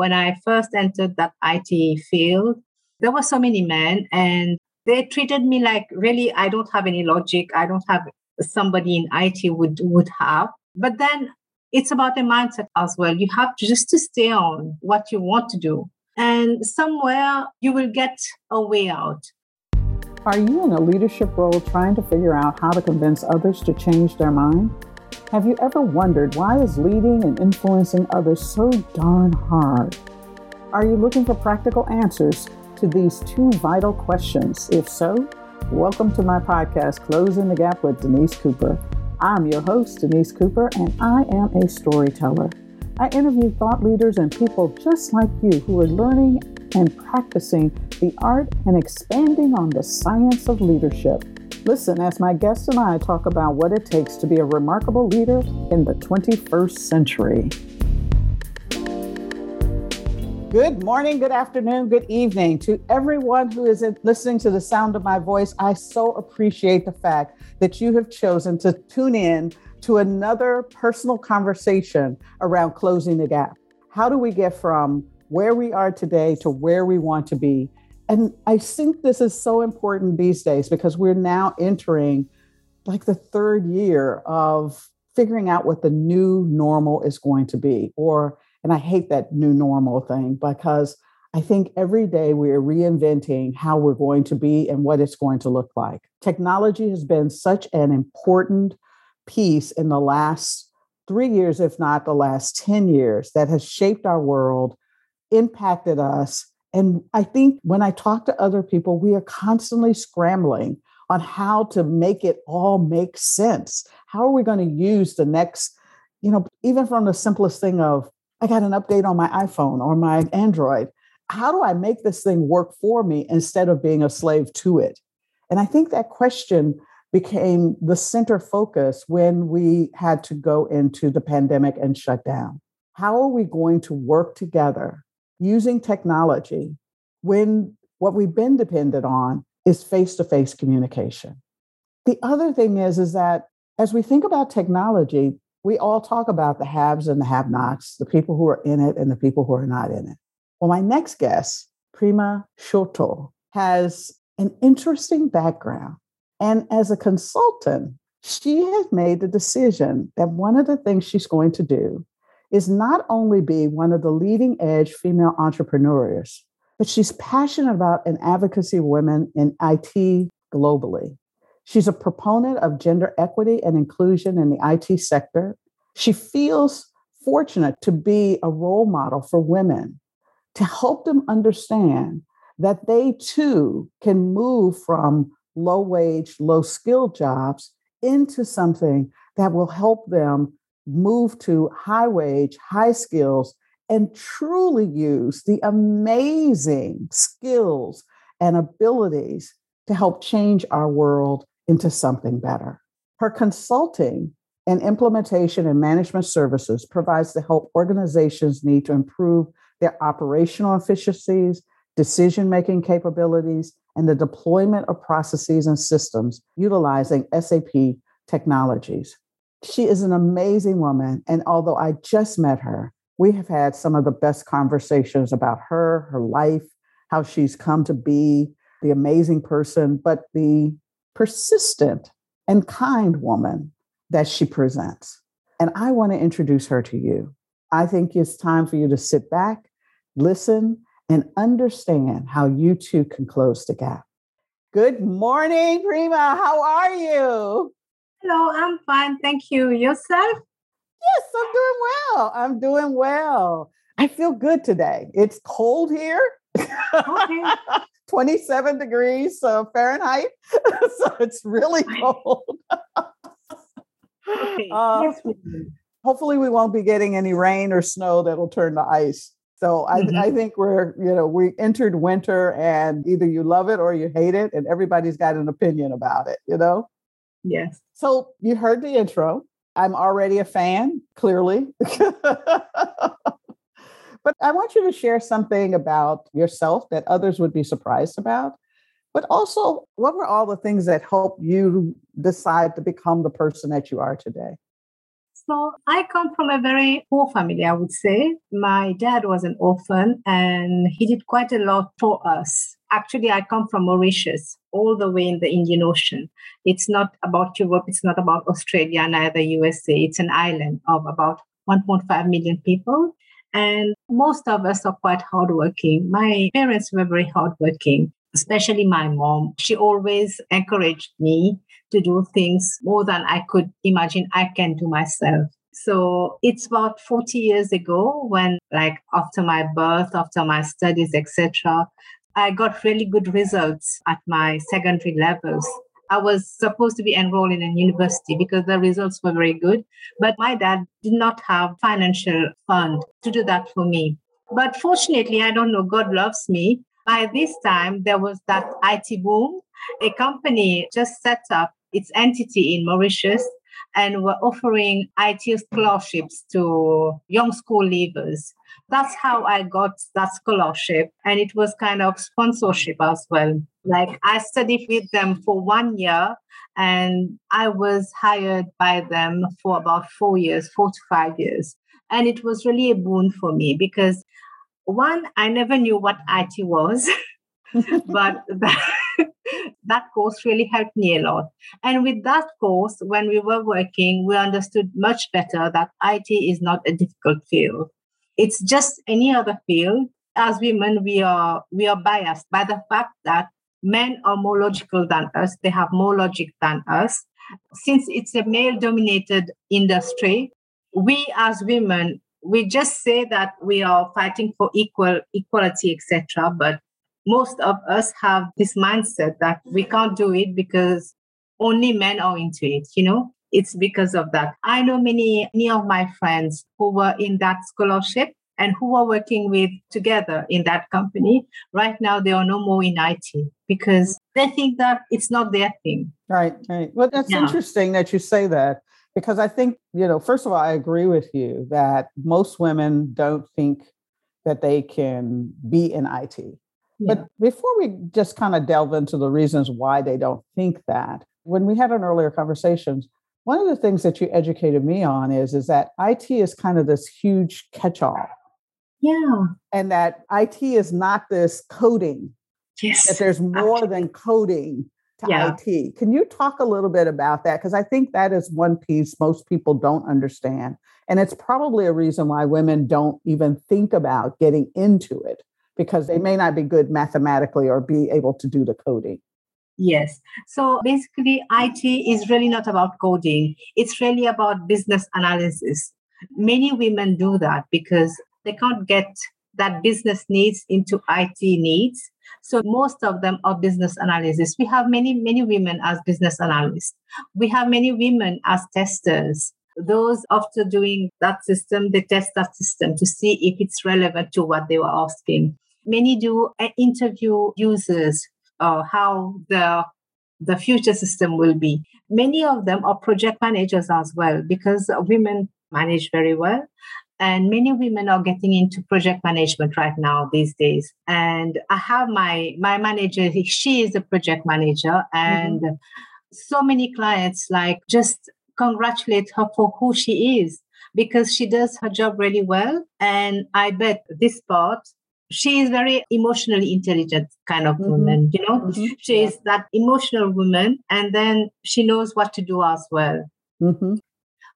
when I first entered that IT field, there were so many men and they treated me like really I don't have any logic. I don't have somebody in IT would would have. But then it's about a mindset as well. You have to just to stay on what you want to do. And somewhere you will get a way out. Are you in a leadership role trying to figure out how to convince others to change their mind? Have you ever wondered why is leading and influencing others so darn hard? Are you looking for practical answers to these two vital questions? If so, welcome to my podcast, Closing the Gap with Denise Cooper. I'm your host, Denise Cooper, and I am a storyteller. I interview thought leaders and people just like you who are learning and practicing the art and expanding on the science of leadership. Listen as my guests and I talk about what it takes to be a remarkable leader in the 21st century. Good morning, good afternoon, good evening to everyone who is listening to the sound of my voice. I so appreciate the fact that you have chosen to tune in to another personal conversation around closing the gap. How do we get from where we are today to where we want to be? And I think this is so important these days because we're now entering like the third year of figuring out what the new normal is going to be or and I hate that new normal thing because I think every day we are reinventing how we're going to be and what it's going to look like. Technology has been such an important piece in the last three years, if not the last 10 years, that has shaped our world, impacted us. And I think when I talk to other people, we are constantly scrambling on how to make it all make sense. How are we going to use the next, you know, even from the simplest thing of I got an update on my iPhone or my Android. How do I make this thing work for me instead of being a slave to it? And I think that question became the center focus when we had to go into the pandemic and shut down. How are we going to work together using technology when what we've been dependent on is face to face communication? The other thing is, is that as we think about technology, we all talk about the haves and the have nots, the people who are in it and the people who are not in it. Well, my next guest, Prima Shoto, has an interesting background. And as a consultant, she has made the decision that one of the things she's going to do is not only be one of the leading edge female entrepreneurs, but she's passionate about an advocacy of women in IT globally. She's a proponent of gender equity and inclusion in the IT sector. She feels fortunate to be a role model for women to help them understand that they too can move from low wage, low skill jobs into something that will help them move to high wage, high skills, and truly use the amazing skills and abilities to help change our world into something better. Her consulting and implementation and management services provides the help organizations need to improve their operational efficiencies, decision making capabilities, and the deployment of processes and systems utilizing SAP technologies. She is an amazing woman. And although I just met her, we have had some of the best conversations about her, her life, how she's come to be the amazing person, but the persistent and kind woman that she presents. And I want to introduce her to you. I think it's time for you to sit back, listen, and understand how you too can close the gap. Good morning, Prima. How are you? I'm fine. Thank you. Yourself? Yes, I'm doing well. I'm doing well. I feel good today. It's cold here. Okay. 27 degrees uh, Fahrenheit. so it's really cold. okay. uh, hopefully, we won't be getting any rain or snow that'll turn to ice. So I, mm-hmm. I think we're, you know, we entered winter and either you love it or you hate it, and everybody's got an opinion about it, you know? Yes. So you heard the intro. I'm already a fan, clearly. But I want you to share something about yourself that others would be surprised about. But also, what were all the things that helped you decide to become the person that you are today? So I come from a very poor family, I would say. My dad was an orphan and he did quite a lot for us. Actually, I come from Mauritius, all the way in the Indian Ocean. It's not about Europe, it's not about Australia, neither USA. It's an island of about 1.5 million people. And most of us are quite hardworking. My parents were very hardworking, especially my mom. She always encouraged me to do things more than I could imagine I can do myself. So it's about 40 years ago when, like, after my birth, after my studies, etc., I got really good results at my secondary levels. I was supposed to be enrolled in a university because the results were very good, but my dad did not have financial fund to do that for me. But fortunately, I don't know, God loves me. By this time, there was that IT boom. A company just set up its entity in Mauritius and were offering IT scholarships to young school leavers. That's how I got that scholarship. And it was kind of sponsorship as well. Like I studied with them for one year and I was hired by them for about four years, four to five years. And it was really a boon for me because one, I never knew what IT was. but that, that course really helped me a lot. And with that course, when we were working, we understood much better that IT is not a difficult field. It's just any other field. As women, we are we are biased by the fact that men are more logical than us. They have more logic than us. Since it's a male-dominated industry, we as women we just say that we are fighting for equal equality etc but most of us have this mindset that we can't do it because only men are into it, you know? It's because of that. I know many, many of my friends who were in that scholarship and who are working with together in that company. Right now, they are no more in IT because they think that it's not their thing. Right, right. Well, that's yeah. interesting that you say that because I think, you know, first of all, I agree with you that most women don't think that they can be in IT. But before we just kind of delve into the reasons why they don't think that, when we had an earlier conversations, one of the things that you educated me on is is that IT is kind of this huge catch-all. Yeah. And that IT is not this coding. Yes. That there's more than coding to yeah. IT. Can you talk a little bit about that? Because I think that is one piece most people don't understand. And it's probably a reason why women don't even think about getting into it because they may not be good mathematically or be able to do the coding. Yes. So basically, IT is really not about coding, it's really about business analysis. Many women do that because they can't get that business needs into IT needs. So most of them are business analysis. We have many, many women as business analysts. We have many women as testers. Those after doing that system, they test that system to see if it's relevant to what they were asking. Many do uh, interview users uh, how the the future system will be. Many of them are project managers as well because women manage very well. And many women are getting into project management right now these days. And I have my my manager, she is a project manager, and mm-hmm. so many clients like just congratulate her for who she is because she does her job really well. And I bet this part she is very emotionally intelligent kind of mm-hmm. woman you know mm-hmm. she is that emotional woman and then she knows what to do as well mm-hmm.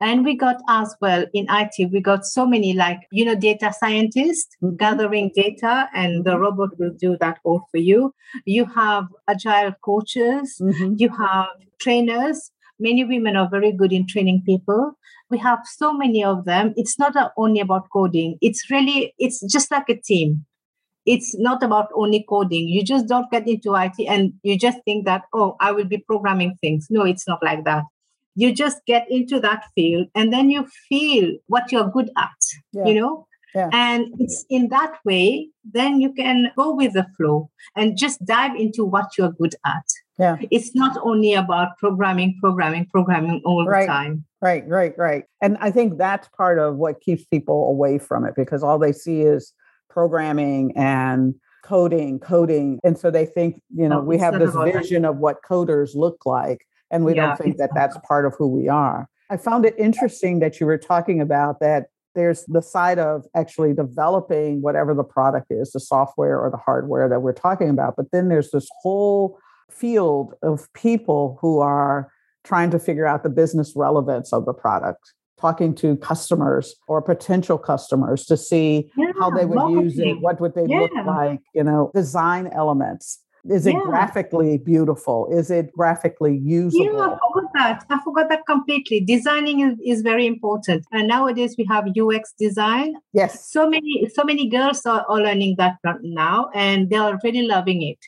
and we got as well in it we got so many like you know data scientists mm-hmm. gathering data and the robot will do that all for you you have agile coaches mm-hmm. you have trainers many women are very good in training people we have so many of them it's not only about coding it's really it's just like a team it's not about only coding. You just don't get into IT and you just think that, oh, I will be programming things. No, it's not like that. You just get into that field and then you feel what you're good at, yeah. you know? Yeah. And it's in that way, then you can go with the flow and just dive into what you're good at. Yeah. It's not only about programming, programming, programming all right. the time. Right, right, right. And I think that's part of what keeps people away from it because all they see is programming and coding, coding. And so they think, you know, oh, we have this vision of what coders look like. And we yeah, don't think that that's part of who we are. I found it interesting that you were talking about that there's the side of actually developing whatever the product is, the software or the hardware that we're talking about. But then there's this whole field of people who are trying to figure out the business relevance of the product talking to customers or potential customers to see yeah, how they would marketing. use it what would they yeah. look like you know design elements is it yeah. graphically beautiful is it graphically usable yeah i forgot that i forgot that completely designing is, is very important and nowadays we have ux design yes so many so many girls are, are learning that now and they are really loving it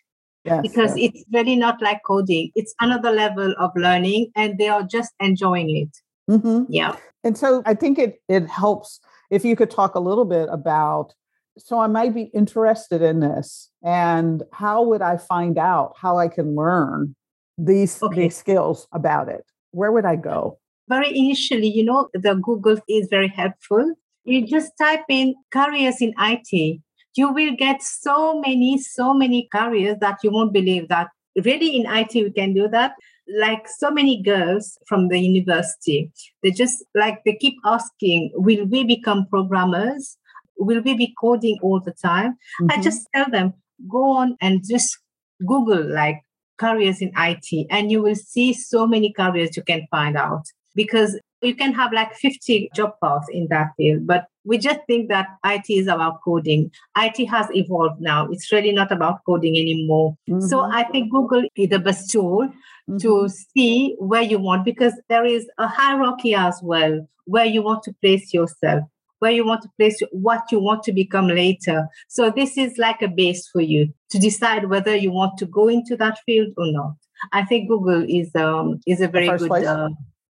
Yes, because yes. it's really not like coding. It's another level of learning, and they are just enjoying it. Mm-hmm. Yeah. And so I think it it helps if you could talk a little bit about. So I might be interested in this, and how would I find out how I can learn these okay. these skills about it? Where would I go? Very initially, you know, the Google is very helpful. You just type in careers in IT you will get so many, so many careers that you won't believe that really in IT we can do that. Like so many girls from the university, they just like they keep asking, will we become programmers? Will we be coding all the time? Mm-hmm. I just tell them, go on and just Google like careers in IT, and you will see so many careers you can find out because you can have like 50 job paths in that field, but we just think that IT is about coding. IT has evolved now. It's really not about coding anymore. Mm-hmm. So I think Google is the best tool mm-hmm. to see where you want because there is a hierarchy as well where you want to place yourself, where you want to place what you want to become later. So this is like a base for you to decide whether you want to go into that field or not. I think Google is um is a very good uh,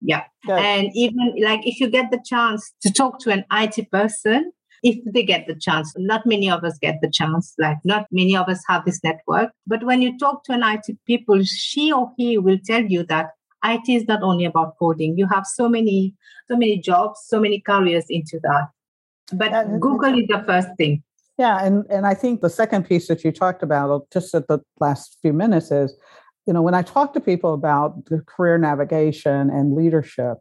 yeah. And even like if you get the chance to talk to an IT person, if they get the chance, not many of us get the chance, like not many of us have this network. But when you talk to an IT people, she or he will tell you that IT is not only about coding. You have so many, so many jobs, so many careers into that. But Google is the first thing. Yeah, and and I think the second piece that you talked about just at the last few minutes is you know, when I talk to people about career navigation and leadership,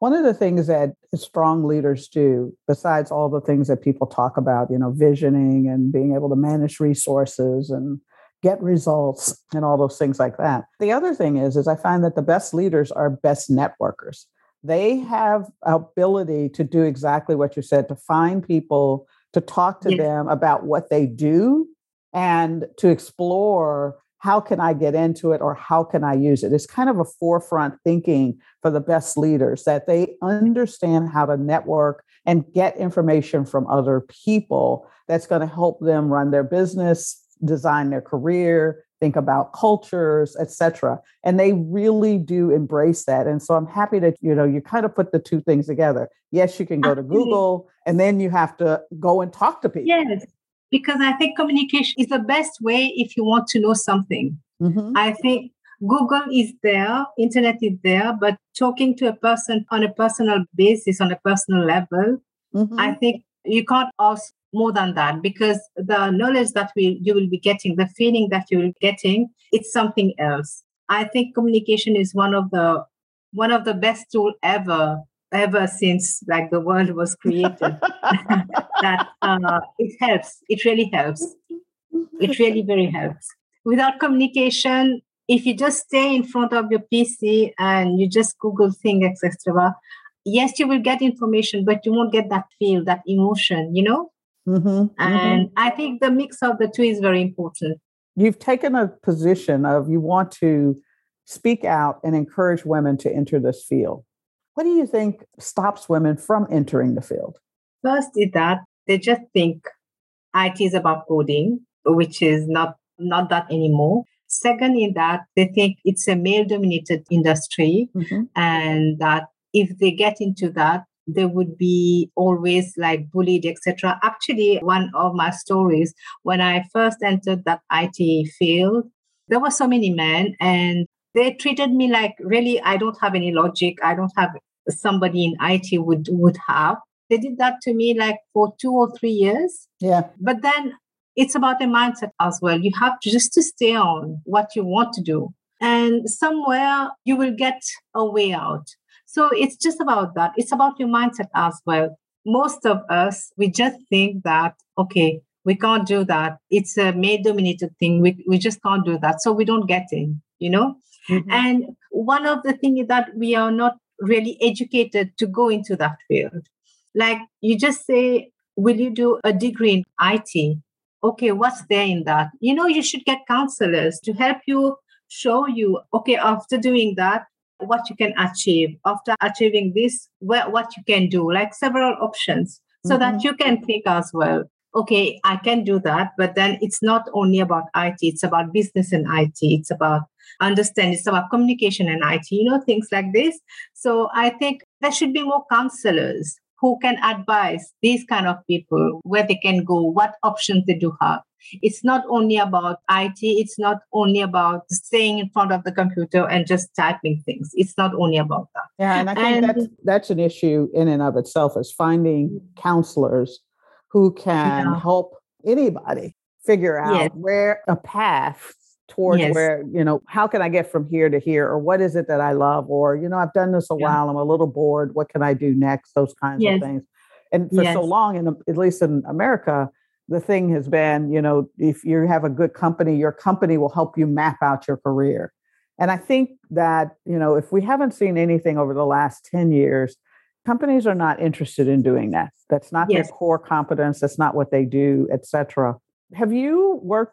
one of the things that strong leaders do, besides all the things that people talk about, you know, visioning and being able to manage resources and get results and all those things like that. The other thing is, is I find that the best leaders are best networkers. They have ability to do exactly what you said, to find people, to talk to yes. them about what they do and to explore how can I get into it or how can I use it? It's kind of a forefront thinking for the best leaders that they understand how to network and get information from other people that's going to help them run their business, design their career, think about cultures, etc. And they really do embrace that. And so I'm happy that you know you kind of put the two things together. Yes, you can go to Google and then you have to go and talk to people. Yes because I think communication is the best way if you want to know something. Mm-hmm. I think Google is there, internet is there, but talking to a person on a personal basis, on a personal level, mm-hmm. I think you can't ask more than that because the knowledge that we, you will be getting, the feeling that you will be getting, it's something else. I think communication is one of the one of the best tool ever ever since like the world was created. That uh, it helps. It really helps. It really very helps. Without communication if you just stay in front of your pc and you just google things etc yes you will get information but you won't get that feel that emotion you know? Mm-hmm, mm-hmm. and mm-hmm. i think the mix of the two is very important. You've taken a position of you want to speak out and encourage women to enter this field what do you think stops women from entering the field? First is that they just think IT is about coding, which is not not that anymore. Second, in that they think it's a male dominated industry mm-hmm. and that if they get into that, they would be always like bullied, etc. Actually, one of my stories, when I first entered that IT field, there were so many men and they treated me like really i don't have any logic i don't have somebody in it would would have they did that to me like for two or three years yeah but then it's about a mindset as well you have to just to stay on what you want to do and somewhere you will get a way out So it's just about that. It's about your mindset as well. Most of us, we just think that, okay, we can't do that. It's a male dominated thing. We, we just can't do that. So we don't get in, you know? Mm-hmm. And one of the things that we are not really educated to go into that field. Like you just say, will you do a degree in IT? Okay, what's there in that? You know, you should get counselors to help you show you, okay, after doing that, what you can achieve. After achieving this, where, what you can do, like several options, so mm-hmm. that you can think as well. Okay, I can do that, but then it's not only about IT, it's about business and IT, it's about understand it's about communication and IT, you know, things like this. So I think there should be more counselors who can advise these kind of people where they can go, what options they do have. It's not only about IT, it's not only about staying in front of the computer and just typing things. It's not only about that. Yeah, and I think and, that's that's an issue in and of itself is finding counselors who can yeah. help anybody figure out yes. where a path towards yes. where you know how can i get from here to here or what is it that i love or you know i've done this a yeah. while i'm a little bored what can i do next those kinds yes. of things and for yes. so long in at least in america the thing has been you know if you have a good company your company will help you map out your career and i think that you know if we haven't seen anything over the last 10 years companies are not interested in doing that that's not their core competence that's not what they do etc have you worked